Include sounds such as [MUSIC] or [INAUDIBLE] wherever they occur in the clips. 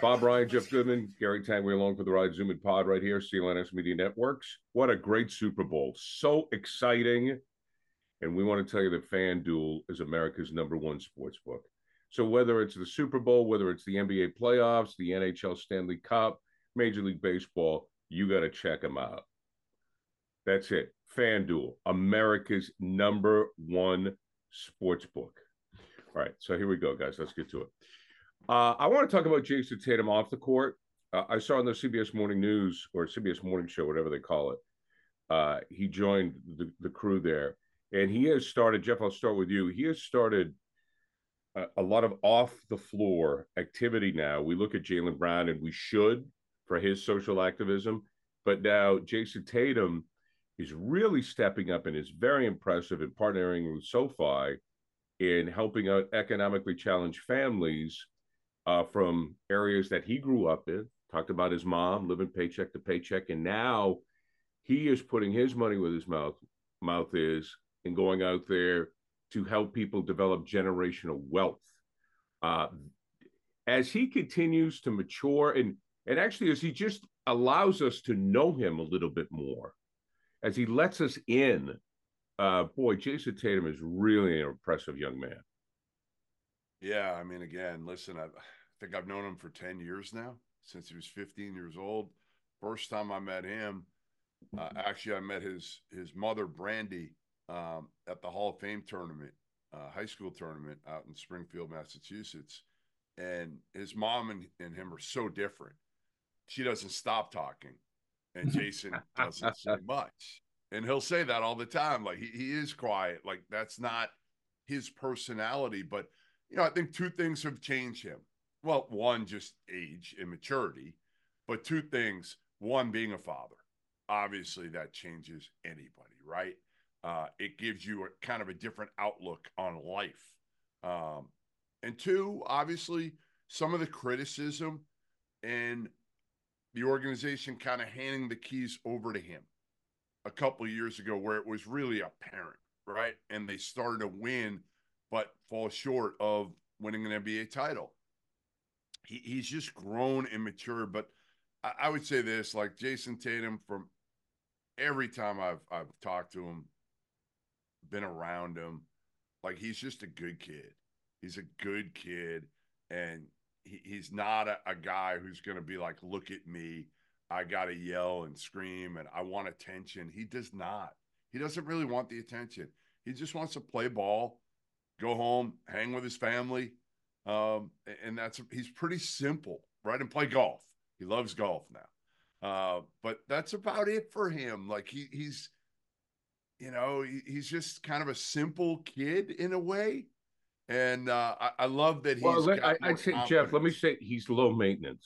Bob Ryan, Jeff Goodman, Gary Tanguay along for the ride. Zoom and Pod right here, CLNS Media Networks. What a great Super Bowl. So exciting. And we want to tell you that FanDuel is America's number one sports book. So whether it's the Super Bowl, whether it's the NBA playoffs, the NHL Stanley Cup, Major League Baseball, you got to check them out. That's it. FanDuel, America's number one sports book. All right, so here we go, guys. Let's get to it. Uh, I want to talk about Jayson Tatum off the court. Uh, I saw on the CBS Morning News or CBS Morning Show, whatever they call it. Uh, he joined the, the crew there, and he has started. Jeff, I'll start with you. He has started a, a lot of off the floor activity now. We look at Jaylen Brown, and we should for his social activism, but now Jayson Tatum is really stepping up and is very impressive in partnering with SoFi in helping out economically challenged families uh, from areas that he grew up in. Talked about his mom living paycheck to paycheck, and now he is putting his money where his mouth mouth is and going out there to help people develop generational wealth. Uh, as he continues to mature and and actually as he just allows us to know him a little bit more, as he lets us in, uh, boy, Jayson Tatum is really an impressive young man. Yeah, I mean, again, listen, I think I've known him for 10 years now, since he was 15 years old. First time I met him, uh, actually, I met his his mother, Brandy, um, at the Hall of Fame tournament, uh, high school tournament out in Springfield, Massachusetts. And his mom and, and him are so different. She doesn't stop talking, and [LAUGHS] Jayson doesn't say much. And he'll say that all the time. Like, he, he is quiet. Like, that's not his personality. But you know, I think two things have changed him. Well, one, just age and maturity, but two things. One, being a father. Obviously, that changes anybody, right? Uh, it gives you a kind of a different outlook on life. Um, and two, obviously, some of the criticism and the organization kind of handing the keys over to him a couple years ago, where it was really apparent, right? And they started to win but fall short of winning an NBA title. He, he's just grown and matured. But I, I, would say this like Jayson Tatum, from every time I've, I've talked to him, been around him, like he's just a good kid. He's a good kid. And he, he's not a, a guy who's going to be like, look at me. I got to yell and scream and I want attention. He does not. He doesn't really want the attention. He just wants to play ball go home, hang with his family. Um, and that's he's pretty simple, right? And play golf. He loves golf now. Uh, but that's about it for him. Like he he's you know, he, he's just kind of a simple kid in a way. And uh, I, I love that he's. Well, I, I'd say. Jeff, let me say he's low maintenance.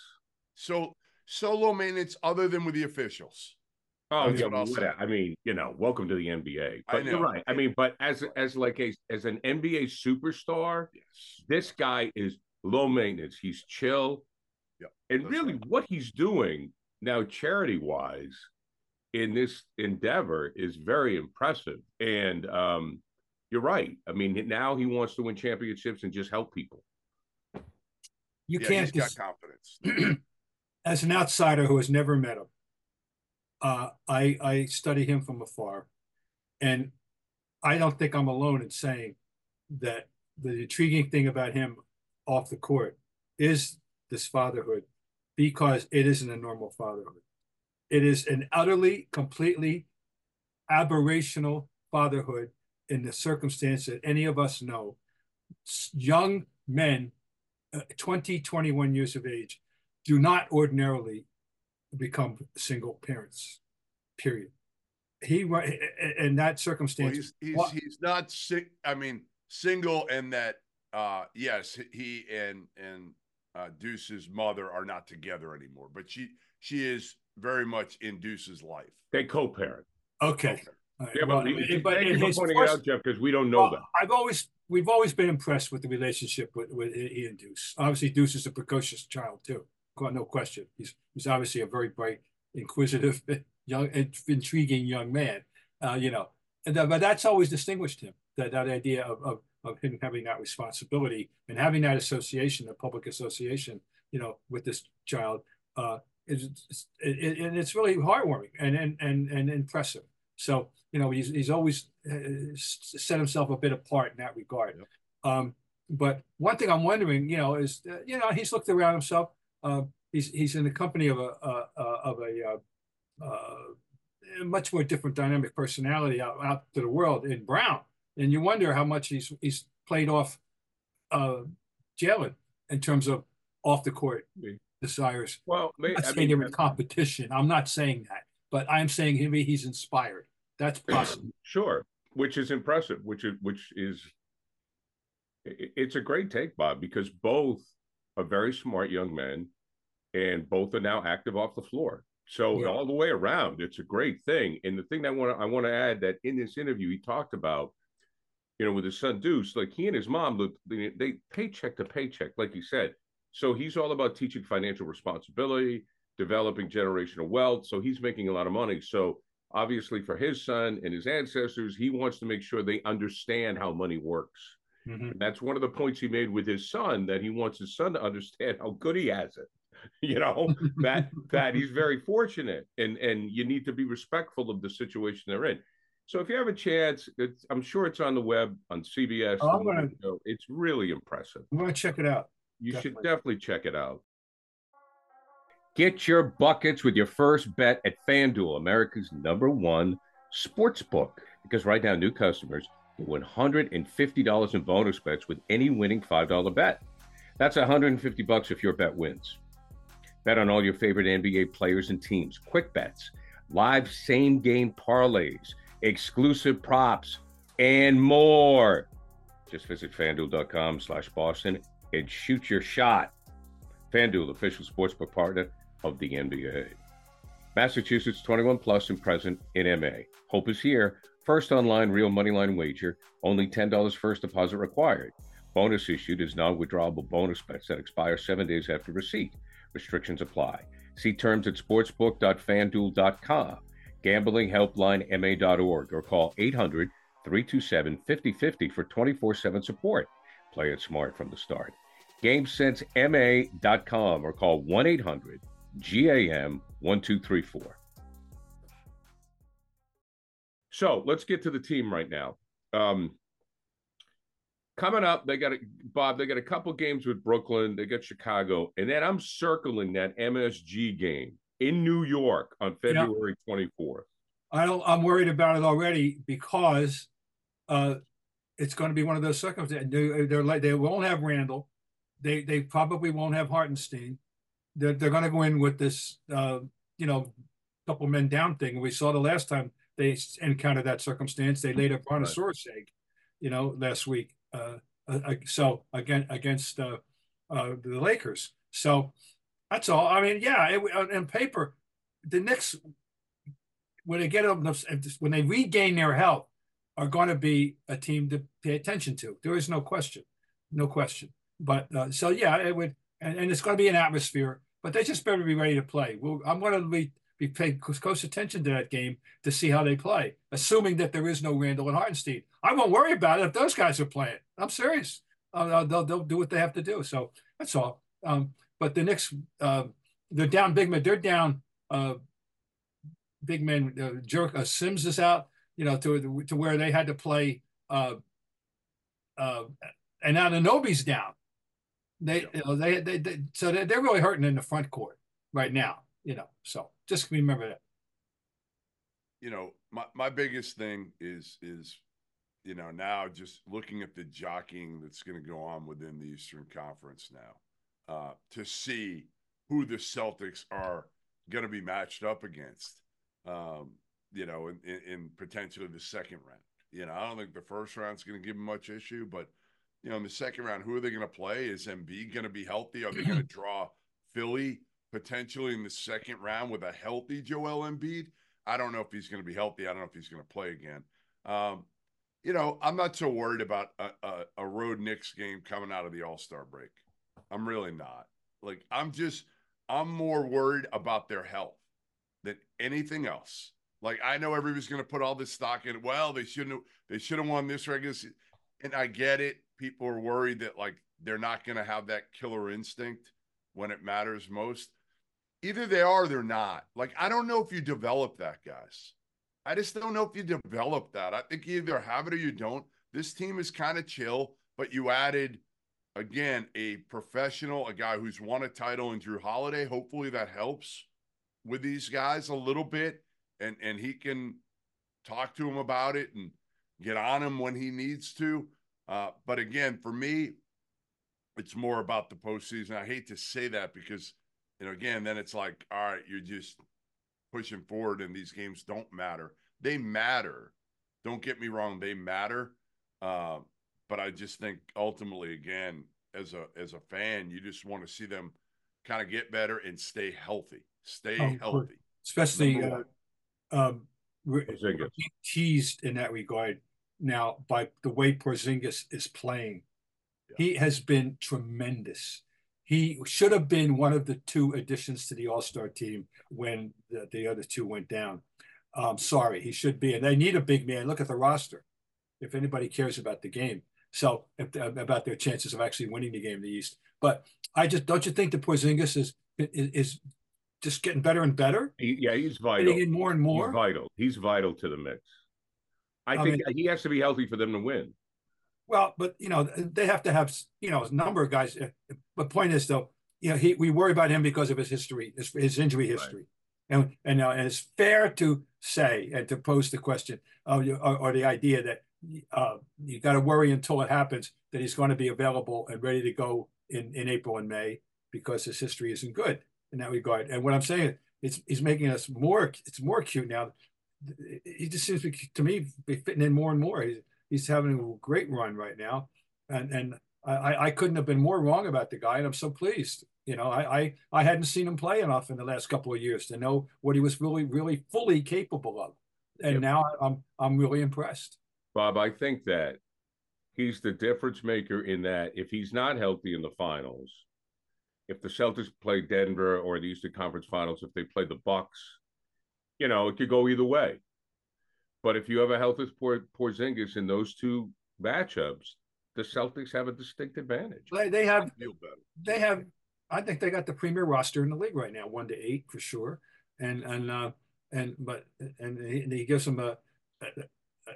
So, so low maintenance, other than with the officials. Oh yeah, well, I mean, you know, welcome to the NBA. But you're right. I mean, but as as like a as an NBA superstar, yes. this guy is low maintenance. He's chill. Yeah, and really, right. what he's doing now, charity wise, in this endeavor is very impressive. And um, you're right. I mean, now he wants to win championships and just help people. You yeah, can't he's dis- got confidence. [CLEARS THROAT] as an outsider who has never met him, uh, I I study him from afar, and I don't think I'm alone in saying that the intriguing thing about him off the court is this fatherhood, because it isn't a normal fatherhood. It is an utterly, completely aberrational fatherhood in the circumstance that any of us know. Young men, uh, 20, 21 years of age, do not ordinarily become single parents, period. He, wa- in that Well, circumstance, he's he's, what- he's not sick. I mean, single and that uh yes, he and and uh Deuce's mother are not together anymore, but she she is very much in Deuce's life. They co-parent. okay. All right, Yeah, well, but, we- it- but thank you for pointing first- it out, Jeff, because we don't know Well, that. I've always we've always been impressed with the relationship with, with he and Deuce. Obviously, Deuce is a precocious child too, no question. He's he's obviously a very bright, inquisitive, [LAUGHS] young, intriguing young man. Uh, you know, and that, but that's always distinguished him. That that idea of, of of him having that responsibility and having that association, a public association, you know, with this child, uh, is it, and it's really heartwarming and and and and impressive. So you know, he's he's always uh, set himself a bit apart in that regard. Yep. Um, but one thing I'm wondering, you know, is uh, you know he's looked around himself. Uh, he's he's in the company of a uh, of a uh, uh, much more different dynamic personality out, out to the world in Brown, and you wonder how much he's he's played off uh, Jaylen in terms of off the court desires. Well, may, I'm not I saying mean, in competition. I'm not saying that, but I'm saying maybe he's inspired. That's [CLEARS THROAT] possible. Sure, which is impressive. Which is which is it's a great take, Bob, because both are very smart young men, and both are now active off the floor. So Yeah. all the way around, it's a great thing. And the thing that I want to I want to add that in this interview he talked about, you know, with his son Deuce, like he and his mom they, they paycheck to paycheck, like you said. So he's all about teaching financial responsibility, developing generational wealth. So he's making a lot of money. So obviously for his son and his ancestors, he wants to make sure they understand how money works. Mhm. And that's one of the points he made with his son that he wants his son to understand how good he has it. [LAUGHS] You know, that [LAUGHS] that he's very fortunate and and you need to be respectful of the situation they're in. So if you have a chance, it's, I'm sure it's on the web on CBS. Oh, I'm gonna- It's really impressive. I'm to check it out. You should Definitely. definitely check it out. Get your buckets with your first bet at FanDuel, America's number one sports book. Because right now, new customers get $150 in bonus bets with any winning $5 bet. That's 150 bucks if your bet wins. Bet on all your favorite NBA players and teams, quick bets, live same game parlays, exclusive props, and more. Just visit fanduel.com slash Boston and shoot your shot. FanDuel, official sportsbook partner of the NBA. Massachusetts 21 plus and present in MA. Hope is here. First online real money line wager. Only $10 first deposit required. Bonus issued is non withdrawable bonus bets that expire seven days after receipt. Restrictions apply. See terms at sportsbook.fanduel.com, gamblinghelplinema.org, or call 800 327 5050 for 24 7 support. Play it smart from the start. GameSenseMA.com or call 1 800 GAM 1234. So let's get to the team right now. Um, coming up, they got a Bob. They got a couple games with Brooklyn. They got Chicago, and then I'm circling that MSG game in New York on February 24th. I don't. I'm worried about it already because uh, it's going to be one of those circumstances. They're, they're like they won't have Randall. They they probably won't have Hartenstein. They're they're going to go in with this uh, you know couple men down thing. We saw the last time they encountered that circumstance. They laid a brontosaurus egg, you know, last week. Uh, uh, so again against uh, the Lakers. So that's all. I mean, yeah, it, on paper, the Knicks when they get them when they regain their health are going to be a team to pay attention to. There is no question, no question. But uh, so yeah, it would, and, and it's going to be an atmosphere. But they just better be ready to play. Well, I'm going to be be paying close attention to that game to see how they play, assuming that there is no Randall and Hartenstein. I won't worry about it if those guys are playing. I'm serious. Uh, they'll, they'll do what they have to do. So that's all. Um, but the Knicks, uh, they're down big man. They're down uh, big man. Uh, jerk uh, Sims is out. You know, to to where they had to play. Uh, uh, and now Anunoby's down. They, yeah. you know, they, they, they, so they're, they're really hurting in the front court right now. You know, so just remember that. You know, my my biggest thing is is you know, now just looking at the jockeying that's going to go on within the Eastern Conference now, uh, to see who the Celtics are going to be matched up against, um, you know, in, in, in, potentially the second round. You know, I don't think the first round's going to give them much issue, but you know, in the second round, who are they going to play? Is MB going to be healthy? Are they going to [CLEARS THROAT] draw Philly potentially in the second round with a healthy Joel Embiid? I don't know if he's going to be healthy. I don't know if he's going to play again. Um, you know, I'm not so worried about a, a, a road Knicks game coming out of the All Star break. I'm really not. Like, I'm just, I'm more worried about their health than anything else. Like, I know everybody's going to put all this stock in. Well, they shouldn't. They should have won this regular season, and I get it. People are worried that like they're not going to have that killer instinct when it matters most. Either they are, or they're not. Like, I don't know if you develop that, guys. I just don't know if you develop that. I think you either have it or you don't. This team is kind of chill, but you added again a professional, a guy who's won a title in Jrue Holiday. Hopefully that helps with these guys a little bit, and and he can talk to him about it and get on him when he needs to. Uh, but again, for me, it's more about the postseason. I hate to say that because you know, again, then it's like, all right, you're just pushing forward and these games don't matter. They matter. Don't get me wrong, they matter. Uh, but I just think ultimately, again, as a as a fan, you just want to see them kind of get better and stay healthy. Stay oh, healthy. Especially uh, um, teased in that regard now by the way Porzingis is playing. Yeah. He has been tremendous he should have been one of the two additions to the All Star team when the, the, other two went down. Um, sorry, he should be. And they need a big man. Look at the roster. If anybody cares about the game, so if, about their chances of actually winning the game in the East. But I just don't you think the Porzingis is is, is just getting better and better? He, yeah, he's vital. Getting in more and more. He's vital. He's vital to the mix. I, I think mean, he has to be healthy for them to win. Well, but you know they have to have you know a number of guys. But point is though, you know he we worry about him because of his history, his, his injury history, right. and and, uh, and it's fair to say and to pose the question uh, or, or the idea that uh, you got to worry until it happens that he's going to be available and ready to go in in April and May because his history isn't good in that regard. And what I'm saying is he's making us more it's more acute now. He just seems to me be fitting in more and more. He's, he's having a great run right now, and and I, I couldn't have been more wrong about the guy, and I'm so pleased. You know, I, I I hadn't seen him play enough in the last couple of years to know what he was really really fully capable of, and yep. now I'm I'm really impressed. Bob, I think that he's the difference maker in that if he's not healthy in the finals, if the Celtics play Denver or the Eastern Conference Finals, if they play the Bucks, you know, it could go either way. But if you have a healthy Por- Porzingis in those two matchups, the Celtics have a distinct advantage. They, they have. They have. I think they got the premier roster in the league right now, one to eight for sure. And and uh, and but and he, and he gives them a, a,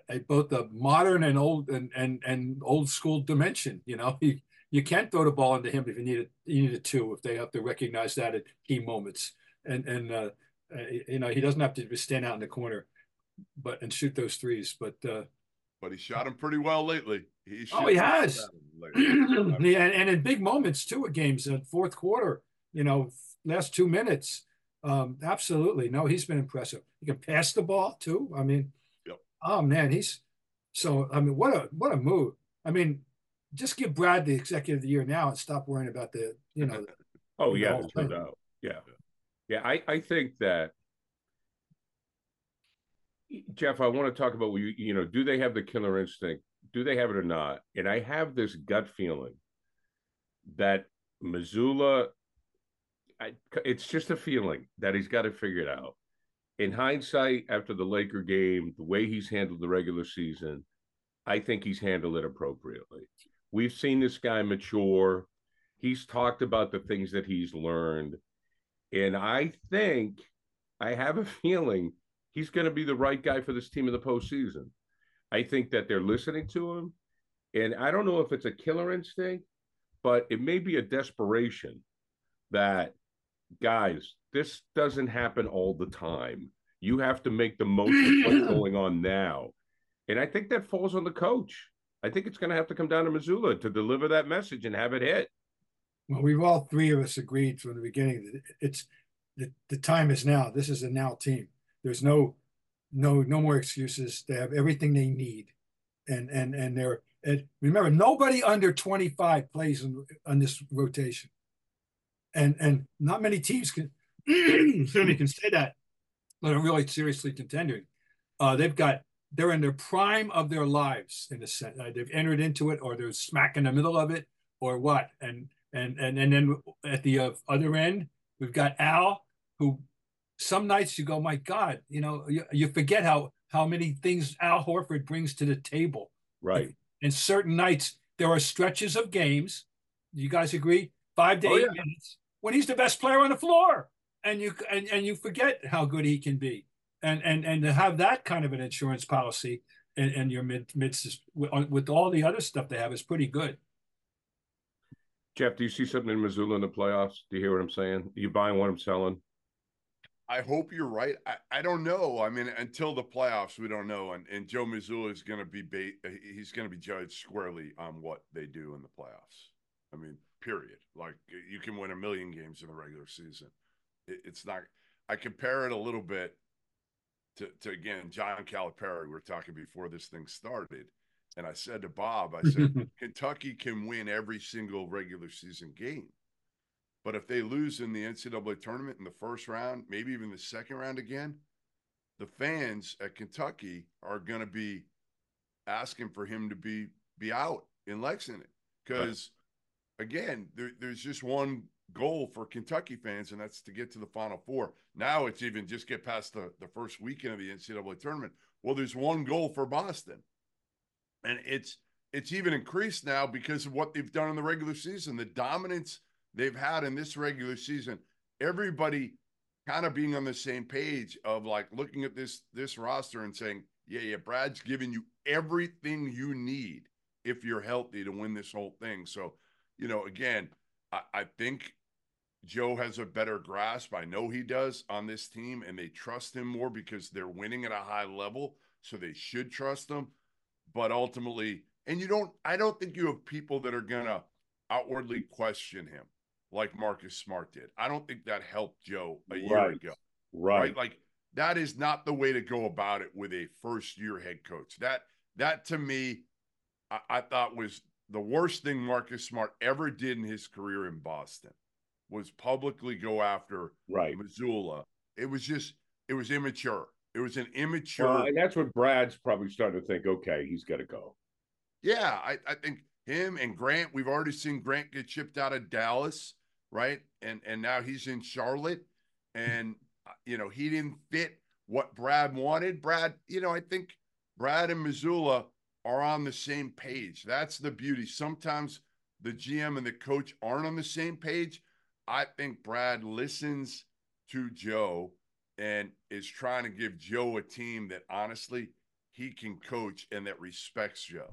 a, both a modern and old and and and old school dimension. You know, [LAUGHS] you you can't throw the ball into him if you need it. You need a two if they have to recognize that at key moments. And and uh, uh you know he doesn't have to just stand out in the corner but and shoot those threes. But uh, but he shot him pretty well lately. He oh, he has. [CLEARS THROAT] yeah, and in big moments too at games in fourth quarter. You know, last two minutes. Um, absolutely, no, he's been impressive. He can pass the ball too. I mean, yep. oh man, he's so. I mean, what a what a move. I mean, just give Brad the executive of the year now and stop worrying about the you know. [LAUGHS] oh yeah, no doubt. Yeah, yeah. I I think that Jeff, I want to talk about you. You know, do they have the killer instinct? Do they have it or not? And I have this gut feeling that Mazzulla, I, it's just a feeling that he's got to figure it out. in hindsight, after the Laker game, the way he's handled the regular season, I think he's handled it appropriately. We've seen this guy mature. He's talked about the things that he's learned. And I think, I have a [LAUGHS] feeling he's going to be the right guy for this team in the postseason. I think that they're listening to him. And I don't know if it's a killer instinct, but it may be a desperation that, guys, this doesn't happen all the time. You have to make the most of what's [CLEARS THROAT] going on now. And I think that falls on the coach. I think it's going to have to come down to Mazzulla to deliver that message and have it hit. Well, we've all three of us agreed from the beginning that it's the, the time is now. This is a now team. There's no no no more excuses. They have everything they need, and and and they're and remember nobody under 25 plays in, on this rotation, and and not many teams can [CLEARS THROAT] me can say that, but are really seriously contending. Uh, they've got they're in the prime of their lives in a sense. Uh, they've entered into it, or they're smack in the middle of it, or what? And and and and then at the uh, other end, we've got Al, who some nights you go, my God, you know, you, you forget how how many things Al Horford brings to the table. Right. And certain nights there are stretches of games. You guys agree? Five to Oh, eight yeah. minutes when he's the best player on the floor, and you and, and you forget how good he can be, and and and to have that kind of an insurance policy in, in your mid midst with, with all the other stuff they have is pretty good. Jeff, do you see something in Mazzulla in the playoffs? Do you hear what I'm saying? Are you buying what I'm selling? I hope you're right. I, I don't know. I mean, until the playoffs, we don't know. And and Joe Mazzulla is going to be ba- uh, he's going to be judged squarely on what they do in the playoffs. I mean, period. Like you can win a million games in the regular season. It, it's not. I compare it a little bit to to again John Calipari. We were talking before this thing started, and I said to Bob, I said [LAUGHS] Kentucky can win every single regular season game. But if they lose in the NCAA tournament in the first round, maybe even the second round again, the fans at Kentucky are going to be asking for him to be be out in Lexington because, again, there, there's just one goal for Kentucky fans, and that's to get to the Final Four. Now it's even just get past the the first weekend of the NCAA tournament. Well, there's one goal for Boston, and it's it's even increased now because of what they've done in the regular season, the dominance they've had in this regular season. Everybody kind of being on the same page of like looking at this this roster and saying, yeah, yeah, Brad's giving you everything you need if you're healthy to win this whole thing. So, you know, again, I, I think Joe has a better grasp. I know he does on this team, and they trust him more because they're winning at a high level. So they should trust him. But ultimately, and you don't, I don't think you have people that are gonna outwardly question him like Marcus Smart did. I don't think that helped Joe a year Right. ago. Right. right. Like that is not the way to go about it with a first year head coach. That that to me, I, I thought was the worst thing Marcus Smart ever did in his career in Boston was publicly go after Right. Mazzulla. It was just it was immature. It was an immature. Well, and that's what Brad's probably starting to think. Okay, he's got to go. Yeah, I, I think him and Grant, we've already seen Grant get shipped out of Dallas, right? And and now he's in Charlotte. And uh, you know, he didn't fit what Brad wanted. Brad, you know, I think Brad and Mazzulla are on the same page. That's the beauty. Sometimes the GM and the coach aren't on the same page. I think Brad listens to Joe and is trying to give Joe a team that honestly he can coach and that respects Joe.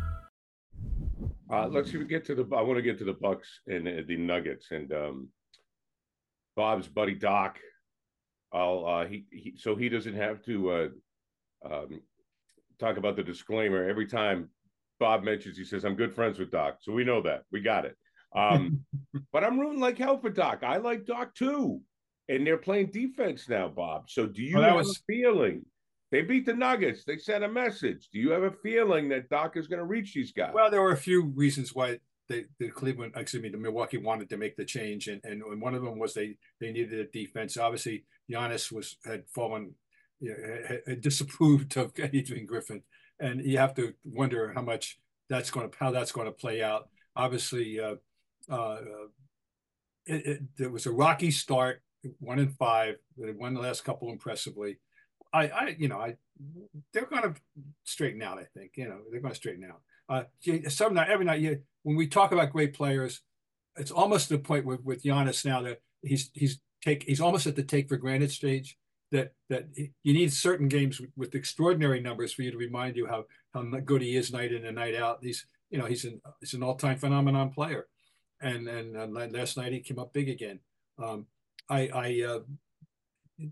Uh, let's get to the. I want to get to the Bucks and uh, the Nuggets and um, Bob's buddy Doc. I'll uh, he, he so he doesn't have to uh, um, talk about the disclaimer every time Bob mentions. He says, "I'm good friends with Doc," so we know that we got it. Um, [LAUGHS] but I'm rooting like hell for Doc. I like Doc too, and they're playing defense now, Bob. So do you Well, have was- a feeling? They beat the Nuggets. They sent a message. Do you have a feeling that Doc is going to reach these guys? Well, there were a few reasons why they, the Cleveland, excuse me, the Milwaukee wanted to make the change, and, and one of them was they they needed a defense. Obviously, Giannis was had fallen, you know, had, disapproved of [LAUGHS] Adrian Griffin, and you have to wonder how much that's going to how that's going to play out. Obviously, uh, uh, it, it, there was a rocky start, one in five. They won the last couple impressively. I, I, you know, I, they're going to straighten out. I think, you know, they're going to straighten out. Uh, some night, every night, you when we talk about great players, it's almost to the point with with Giannis now that he's he's take he's almost at the take for granted stage. That that you need certain games with, with extraordinary numbers for you to remind you how how good he is night in and night out. He's you know he's an he's an all time phenomenon player, and and uh, last night he came up big again. Um, I I uh,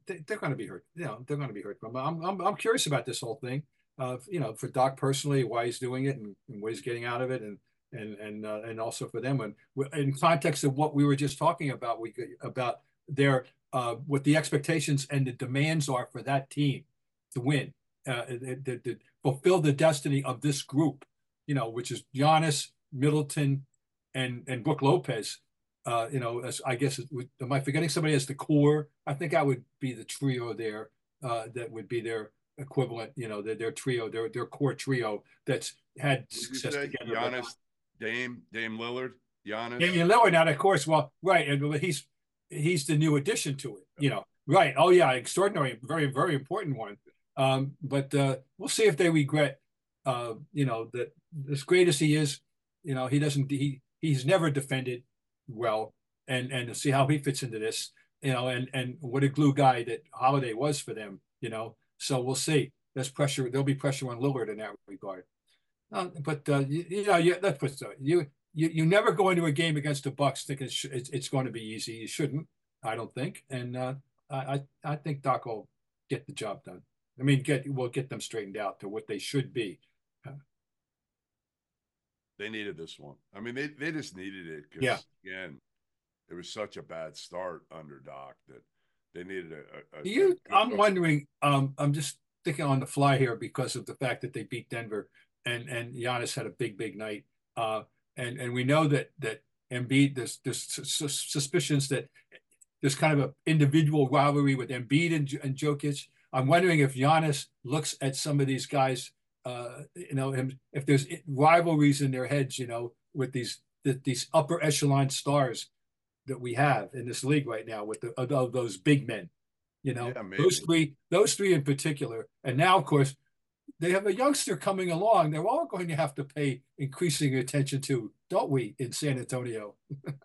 they, they're going to be hurt. You know, they're going to be hurt. I'm, I'm, I'm, curious about this whole thing. Uh, you know, for Doc personally, why he's doing it and, and what he's getting out of it, and and and uh, and also for them, and in context of what we were just talking about, we about their uh, what the expectations and the demands are for that team to win, uh, to, to fulfill the destiny of this group. You know, which is Giannis, Middleton, and and Brook Lopez uh, you know, as I guess, it would, am I forgetting somebody as the core? I think I would be the trio there. Uh, that would be their equivalent. You know, their, their trio, their their core trio that's had you success together. Giannis, Dame, Dame Lillard, Giannis. Damian Lillard, now of course, well, right, and he's he's the new addition to it. You know, right? Oh yeah, extraordinary, very very important one. Um, but uh, we'll see if they regret. Uh, you know that as great as he is, you know he doesn't he he's never defended well, and and to see how he fits into this. You know, and and what a glue guy that Holiday was for them. You know, so we'll see. There's pressure. There'll be pressure on Lillard in that regard. Uh, but uh, you, you know, you, put it so you you you never go into a game against the Bucks thinking it's, it's, it's going to be easy. You shouldn't, I don't think, and uh, I I think Doc will get the job done. I mean, get we'll get them straightened out to what they should be. They needed this one. I mean, they, they just needed it because Yeah. again, it was such a bad start under Doc that they needed a. a, You, a- I'm wondering. Um, I'm just thinking on the fly here because of the fact that they beat Denver and and Giannis had a big big night. Uh, and and we know that that Embiid. There's there's sus- sus- suspicions that there's kind of an individual rivalry with Embiid and, and Jokic. I'm wondering if Giannis looks at some of these guys. Uh, you know, if there's rivalries in their heads. You know, with these th- these upper echelon stars that we have in this league right now with the of, of those big men. You know, Yeah, those three, those three in particular, and now of course they have a youngster coming along. They're all going to have to pay increasing attention to, don't we, in San Antonio? [LAUGHS]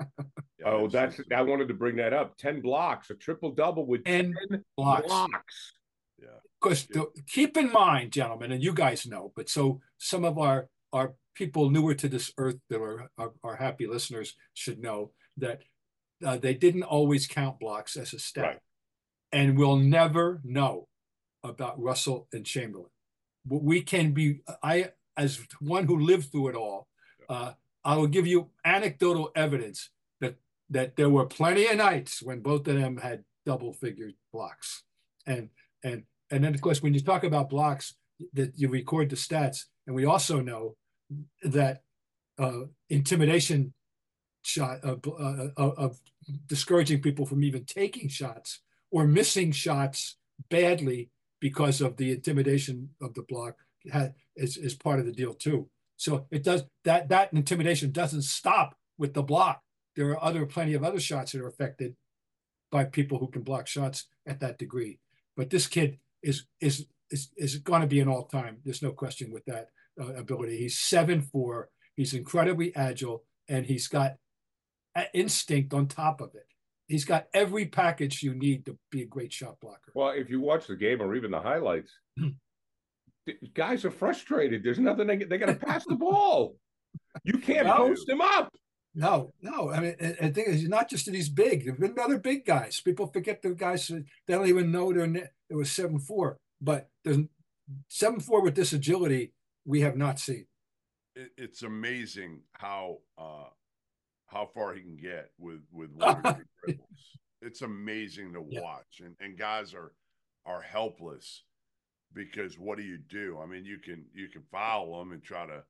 Oh, that's I wanted to bring that up. Ten blocks, a triple double with And ten blocks. blocks. Because keep in mind, gentlemen, and you guys know, but so some of our our people newer to this earth that are our, our happy listeners should know that uh, they didn't always count blocks as a stat, Right. and we'll never know about Russell and Chamberlain. But we can be. I, as one who lived through it all, uh, I will give you anecdotal evidence that that there were plenty of nights when both of them had double figure blocks, and and and then of course when you talk about blocks, that you record the stats, and we also know that uh, intimidation shot of, uh, of, of discouraging people from even taking shots or missing shots badly because of the intimidation of the block is, is part of the deal too. So it does that that intimidation doesn't stop with the block. There are other plenty of other shots that are affected by people who can block shots at that degree. But this kid is is is is going to be an all time. There's no question with that uh, ability. He's seven four. He's incredibly agile, and he's got instinct on top of it. he's got every package you need to be a great shot blocker. Well, if you watch the game or even the highlights, guys are frustrated. There's nothing they they got to pass the ball. You can't No. post him up. No, no. I mean, the thing is, not just that he's big. There've been other big guys. People forget the guys. They don't even know their. It was seven four, but seven four with this agility we have not seen. It, it's amazing how uh how far he can get with with [LAUGHS] one or two dribbles. It's amazing to Yeah. watch, and and guys are are helpless because what do you do? I mean, you can you can foul them and try to,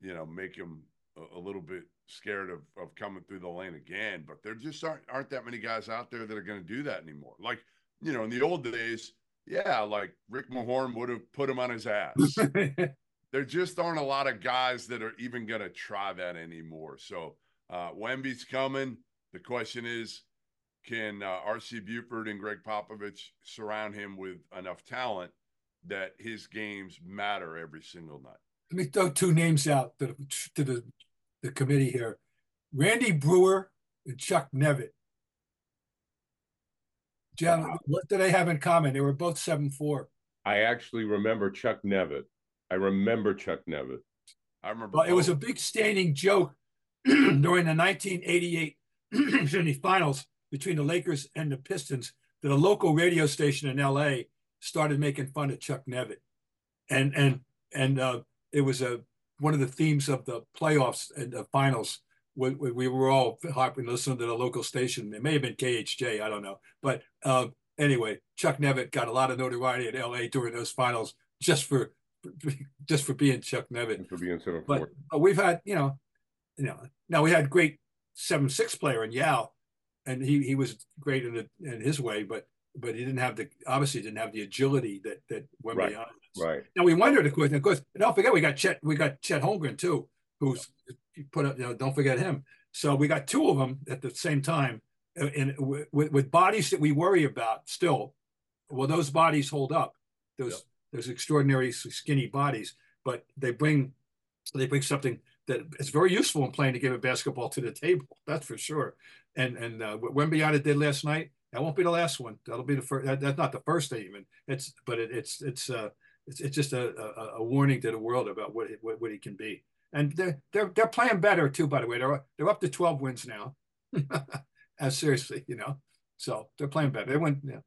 you know, make them a, a little bit scared of of coming through the lane again. But there just aren't aren't that many guys out there that are going to do that anymore. Like you know, in the old days, yeah, like Rick Mahorn would have put him on his ass. [LAUGHS] there just aren't a lot of guys that are even going to try that anymore. So uh, Wemby's coming. The question is, can uh, RC Buford and Gregg Popovich surround him with enough talent that his games matter every single night? Let me throw two names out to, the- to the, the committee here Randy Breuer and Chuck Nevitt. Gentlemen, what do they have in common? They were both seven four. I actually remember Chuck Nevitt. I remember Chuck Nevitt. I remember. Well, it was a big standing joke [CLEARS THROAT] during the 1988 [CLEARS THROAT] excuse me, finals between the Lakers and the Pistons that a local radio station in LA started making fun of Chuck Nevitt. And and and uh, it was a one of the themes of the playoffs and the finals. We, we, we were all hopping listening to the local station. It may have been KHJ, I don't know. But uh, anyway, Chuck Nevitt got a lot of notoriety at LA during those finals just for [LAUGHS] just for being Chuck Nevitt for being seven but, four. we've had you know you know now we had great seven six player in Yao and he he was great in the, in his way but but he didn't have the obviously didn't have the agility that that Wemby Right. Right. Now we wondered of course and of course don't forget we got Chet we got Chet Holmgren too who's put up you know don't forget him. So we got two of them at the same time uh, and with, with bodies that we worry about still. Well those bodies hold up those those extraordinary skinny bodies but they bring they bring something that is very useful in playing the game of basketball to the table that's for sure. And and uh, what Wembanyama did last night. That won't be the last one. That'll be the first that, that's not the first day even. It's but it, it's it's uh it's, it's just a, a, a warning to the world about what, it, what what he can be and they're they're they're playing better too by the way they're they're up to 12 wins now [LAUGHS] as seriously you know so they're playing better they went yeah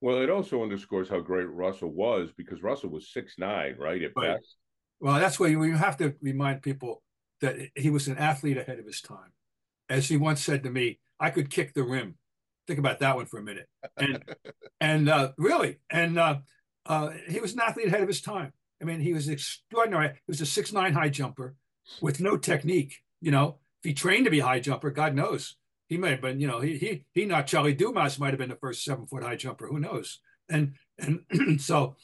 Well, it also underscores how great Russell was because Russell was six nine, right? At Right. best. Well, that's why you have to remind people that he was an athlete ahead of his time. As he once said to me, I could kick the rim. Think about that one for a minute. And [LAUGHS] and uh, really, and uh, uh, he was an athlete ahead of his time. I mean, he was extraordinary. He was a six nine high jumper with no technique. You know, if he trained to be a high jumper, God knows he might have been. You know, he he he not Charlie Dumas might have been the first seven foot high jumper. Who knows? And and [CLEARS THROAT] so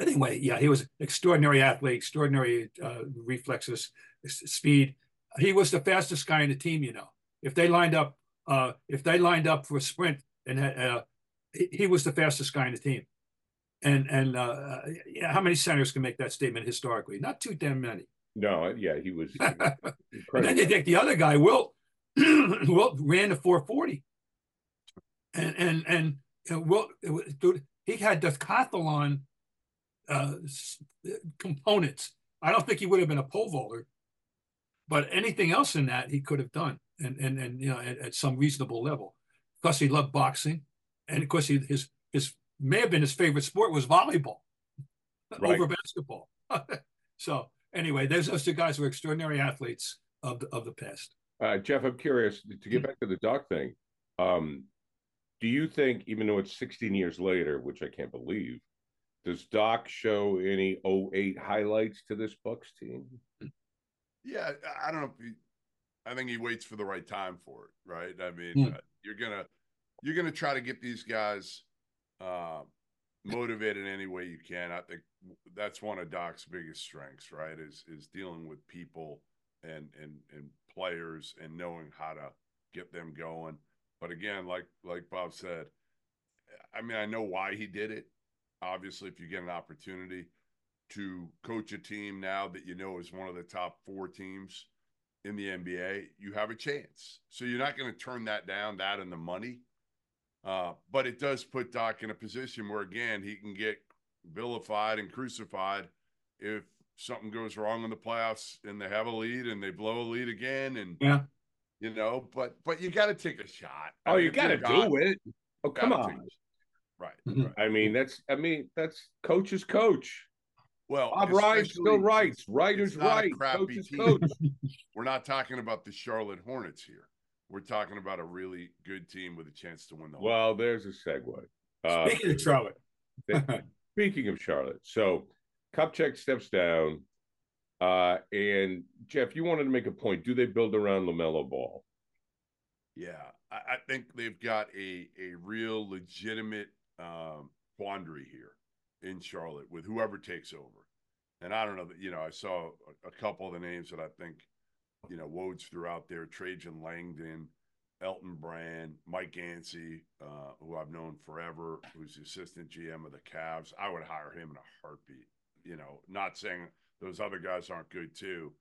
anyway, yeah, he was extraordinary athlete, extraordinary uh, reflexes, speed. He was the fastest guy in the team. You know, if they lined up, uh, if they lined up for a sprint, and uh, he, he was the fastest guy in the team. And and uh, yeah, how many centers can make that statement historically? Not too damn many. No, yeah, he was. [LAUGHS] And then you take the other guy, Wilt. [CLEARS THROAT] Wilt ran the 440, and and and you know, Wilt, it was- dude, he had decathlon uh, components. I don't think he would have been a pole vaulter, but anything else in that he could have done, and and and you know at, at some reasonable level. Because he loved boxing, and of course, he, his his may have been his favorite sport was volleyball [LAUGHS] Right. over basketball. [LAUGHS] so anyway, those those two guys were extraordinary athletes of the, of the past. Uh, Jeff, I'm curious to get back to the Doc thing. Um, do you think, even though it's 16 years later, which I can't believe, does Doc show any 08 highlights to this Bucks team? Yeah, I- I don't know if he, I think he waits for the right time for it, right? I mean, Hmm. uh, you're gonna you're gonna try to get these guys uh, motivated any way you can. I think that's one of Doc's biggest strengths, right? Is is dealing with people and and and players and knowing how to get them going. But again, like like Bob said, I mean, I know why he did it. Obviously, if you get an opportunity to coach a team now that you know is one of the top four teams in the NBA, you have a chance. So you're not going to turn that down, that and the money. Uh, but it does put Doc in a position where, again, he can get vilified and crucified if something goes wrong in the playoffs and they have a lead and they blow a lead again. And, yeah, you know, but but you got to take a shot. Oh, you got to do it. Oh, come on. Right, Mm-hmm. right. I mean, that's I mean, that's coach's coach. Well, Bob Ryan especially- still writes. Writer's it's right. crappy Coach is team. coach. [LAUGHS] We're not talking about the Charlotte Hornets here. We're talking about a really good team with a chance to win the. whole Well, there's a segue. Uh, Speaking of Charlotte, [LAUGHS] speaking of Charlotte, so Kupchak steps down, uh, and Jeff, you wanted to make a point. Do they build around LaMelo Ball? Yeah, I, I think they've got a a real legitimate um, quandary here in Charlotte with whoever takes over. And I don't know that you know I saw a, a couple of the names that I think you know Woj threw out there: Trajan Langdon, Elton Brand, Mike Gansey, uh, who I've known forever, who's the assistant GM of the Cavs. I would hire him in a heartbeat. You know, not saying those other guys aren't good too.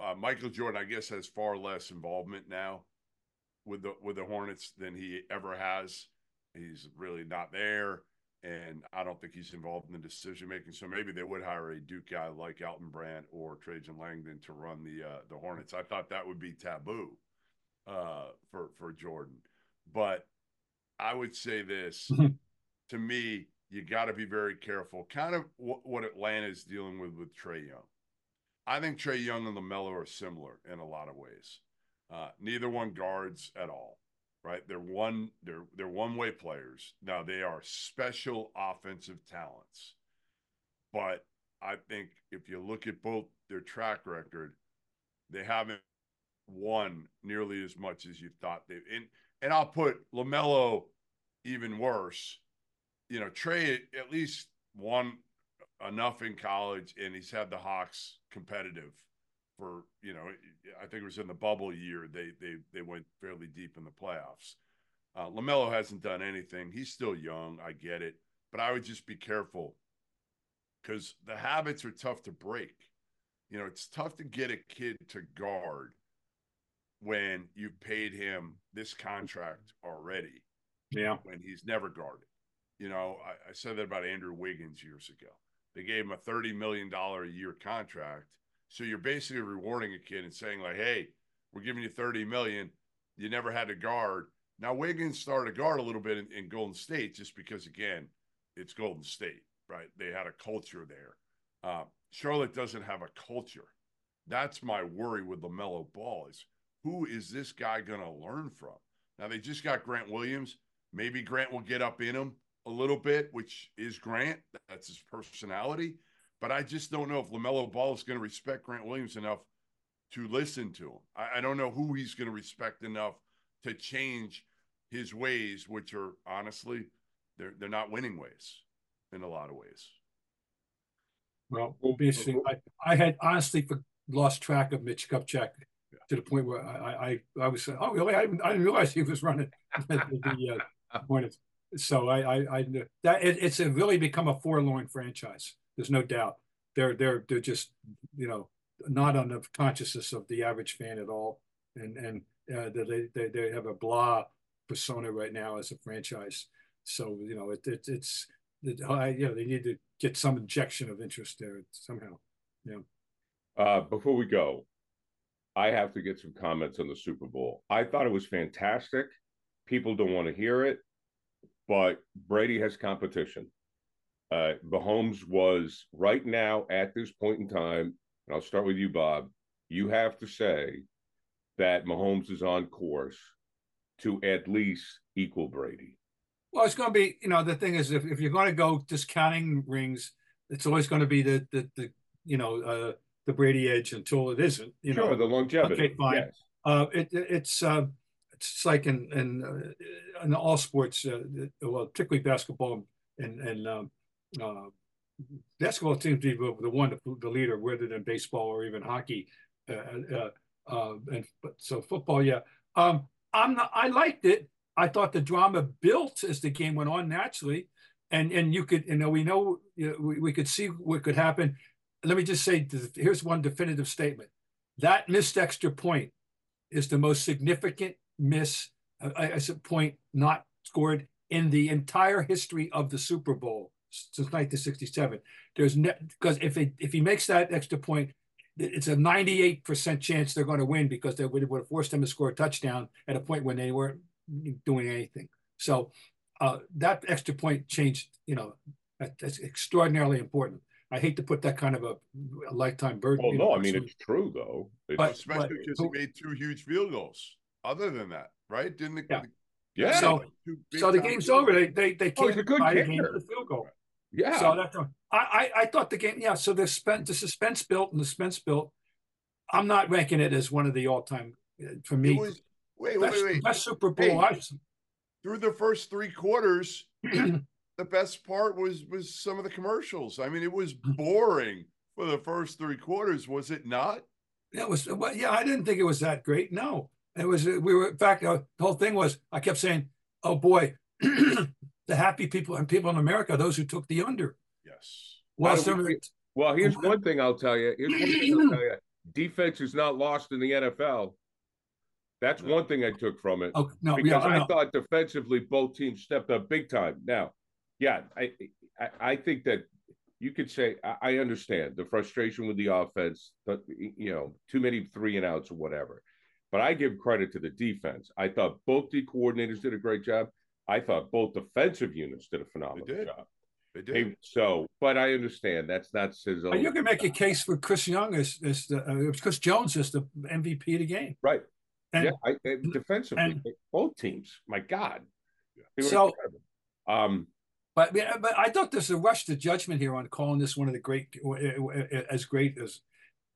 Uh, Michael Jordan, I guess, has far less involvement now with the with the Hornets than he ever has. He's really not there, and I don't think he's involved in the decision making. So maybe they would hire a Duke guy like Elton Brand or Trajan Langdon to run the uh, the Hornets. I thought that would be taboo uh, for for Jordan, but I would say this [LAUGHS] to me: you got to be very careful. Kind of what, what Atlanta is dealing with with Trae Young. I think Trae Young and LaMelo are similar in a lot of ways. Uh, neither one guards at all, right? They're one they're they're one way players. Now they are special offensive talents, but I think if you look at both their track record, they haven't won nearly as much as you thought they. And and I'll put LaMelo even worse. You know, Trae at least won enough in college, and he's had the Hawks competitive for you know I think it was in the bubble year they they they went fairly deep in the playoffs. Uh, LaMelo hasn't done anything. He's still young. I get it, but I would just be careful because the habits are tough to break. You know, it's tough to get a kid to guard when you've paid him this contract already. Yeah. When he's never guarded. You know, I, I said that about Andrew Wiggins years ago. They gave him a $30 million a year contract. So you're basically rewarding a kid and saying, like, hey, we're giving you 30 million. You never had a guard. Now Wiggins started a guard a little bit in, in Golden State just because again, it's Golden State, right? They had a culture there. Uh, Charlotte doesn't have a culture. That's my worry with LaMelo Ball is who is this guy going to learn from? Now they just got Grant Williams. Maybe Grant will get up in him a little bit, which is Grant. That's his personality. But I just don't know if LaMelo Ball is going to respect Grant Williams enough to listen to him. I, I don't know who he's going to respect enough to change his ways, which are honestly, they're they're not winning ways in a lot of ways. Well, we'll be interesting. I, I had honestly for, lost track of Mitch Kupchak to the point where I I, I was saying, oh really? I, didn't- I didn't realize he was running [LAUGHS] the, the uh. [LAUGHS] So I I, I that it, it's really become a forlorn franchise. There's no doubt. They're they're they're just you know not on the consciousness of the average fan at all, and and uh, they they they have a blah persona right now as a franchise. So you know it, it it's it, I, you know they need to get some injection of interest there somehow. Yeah. Uh, before we go, I have to get some comments on the Super Bowl. I thought it was fantastic. People don't want to hear it, but Brady has competition. Uh, Mahomes was right now at this point in time, and I'll start with you, Bob. You have to say that Mahomes is on course to at least equal Brady. Well, it's going to be, you know, the thing is, if, if you're going to go discounting rings, it's always going to be the, the, the you know, uh, the Brady edge until it isn't, you Sure, know. the longevity, Okay, fine. yes. Uh, it, it- it's, uh, it's like in, in, uh, in all sports, uh, well, particularly basketball and, and, um, uh, basketball seems to be the one, the leader, rather than baseball or even hockey. Uh, uh, uh, and so football, yeah. Um, I'm not, I liked it. I thought the drama built as the game went on naturally, and and you could you know we know you know, we, we could see what could happen. Let me just say here's one definitive statement: that missed extra point is the most significant miss, uh, as a point not scored in the entire history of the Super Bowl since 1967. There's because ne- if it, if he makes that extra point, it's a 98% chance they're going to win because they would, would have forced them to score a touchdown at a point when they weren't doing anything. So uh, that extra point changed, you know, that, that's extraordinarily important. I hate to put that kind of a, a lifetime burden. Well, no, I mean it's true though. It's, but especially but, because he made two huge field goals. Other than that, right? Didn't the, yeah. The, yeah. So, so the game's over. They they they oh, can't a good buy the kicker. Yeah. So that's I, I I thought the game. Yeah. So the suspense the suspense built and the suspense built. I'm not ranking it as one of the all time uh, for me. Was, wait, best, wait, wait. Best Super Bowl. Hey, through the first three quarters, [CLEARS THROAT] the best part was was some of the commercials. I mean, it was boring for the first three quarters, was it not? It was. Well, yeah, I didn't think it was that great. No, it was. We were. In fact, uh, the whole thing was. I kept saying, "Oh boy, [CLEARS THROAT] the happy people and people in America, those who took the under." Yes. Well, we, well, here's one thing I'll tell you. Here's one thing I'll [LAUGHS] tell you. Defense is not lost in the NFL. That's one thing I took from it. Oh, no, because yeah, I no. thought defensively both teams stepped up big time. Now, yeah, I I, I think that you could say I, I understand the frustration with the offense, but you know, too many three and outs or whatever. But I give credit to the defense. I thought both the coordinators did a great job. I thought both defensive units did a phenomenal did. job. They did. Hey, so, but I understand that's not his own. You can make a case for Chris Young as, as the uh, Chris Jones as the MVP of the game. Right. And, yeah, I, I, defensively, and- both teams. My God. So- incredible. um, But but I thought there's a rush to judgment here on calling this one of the great, as great as,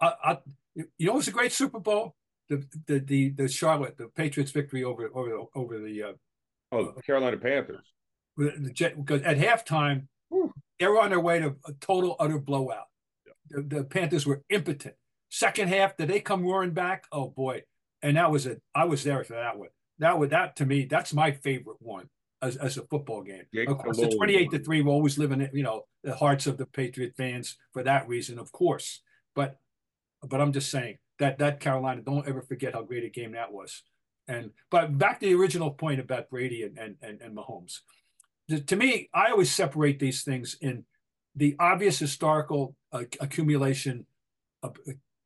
I, I, you know, it was a great Super Bowl. The the the, the Charlotte, the Patriots victory over over over the uh, oh, the Carolina Panthers. the, Jet because at halftime they were on their way to a total utter blowout. The, the Panthers were impotent. Second half, did they come roaring back? Oh boy! And that was it. I was there for that one. That would that to me, that's my favorite one as, as a football game. Jake of course, the twenty-eight to three will always live in you know the hearts of the Patriot fans for that reason, of course. But but I'm just saying that that Carolina, don't ever forget how great a game that was. And but back to the original point about Brady and and and, and Mahomes. The- to me, I always separate these things in the obvious historical uh, accumulation of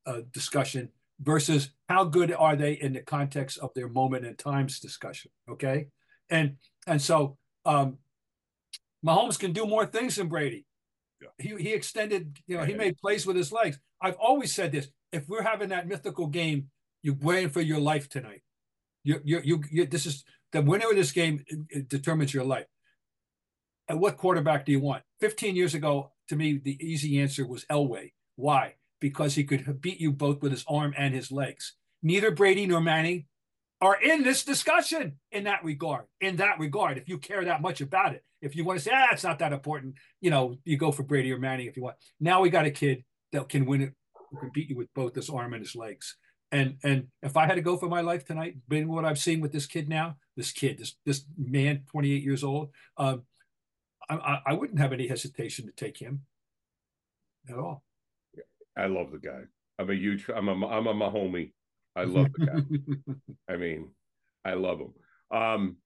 uh, discussion versus how good are they in the context of their moment in times discussion. Okay, and and so um, Mahomes can do more things than Brady. Yeah. He he extended, you know, he made plays with his legs. I've always said this: if we're having that mythical game, you're playing for your life tonight. You you you, you this is the winner of this game determines your life. And what quarterback do you want? 15 years ago, to me, the easy answer was Elway. Why? Because he could beat you both with his arm and his legs. Neither Brady nor Manning are in this discussion in that regard. In that regard, if you care that much about it, if you want to say, ah, it's not that important, you know, you go for Brady or Manning if you want. Now we got a kid that can win it, can beat you with both his arm and his legs. And and if I had to go for my life tonight, being what I've seen with this kid now, this kid, this this man, 28 years old, um, I, I, I wouldn't have any hesitation to take him at all. I love the guy. I'm a huge. I'm a. I'm a Mahomie. I love the guy. [LAUGHS] I mean, I love him. Um,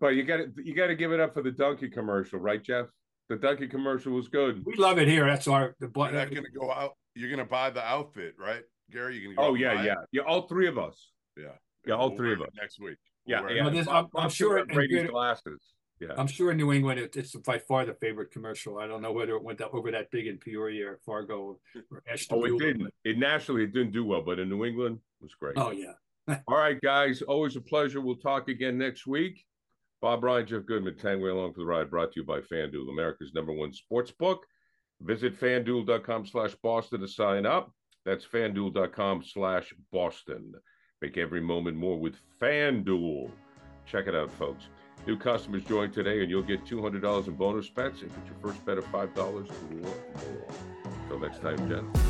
but you got to you got to give it up for the donkey commercial, right, Jeff? The donkey commercial was good. we love it here. That's our the button. You're not going to go out. You're going to buy the outfit, right, Gary? you can go. Oh out yeah, buy it? yeah, yeah. All three of us. yeah, Yeah, all We'll three of us. next week. Yeah, We'll wear yeah. it. Well, this- Bob- I'm- I'm Bob sure took Brady's in- glasses. Yeah. I'm sure in New England it, it's by far the favorite commercial. I don't know whether it went that, over that big in Peoria or Fargo or [LAUGHS] Ashton. Oh, it didn't. It nationally it didn't do well, but in New England it was great. Oh yeah. [LAUGHS] All right, guys. Always a pleasure. We'll talk again next week. Bob Ryan, Jeff Goodman, Tanguay along for the ride, brought to you by FanDuel, America's number one sports book. Visit fanduel.com slash Boston to sign up. That's fanduel.com slash Boston. Make every moment more with FanDuel. Check it out, folks. New customers join today and you'll get $200 in bonus bets if it's your first bet of $5 or more. Until next time, Jen.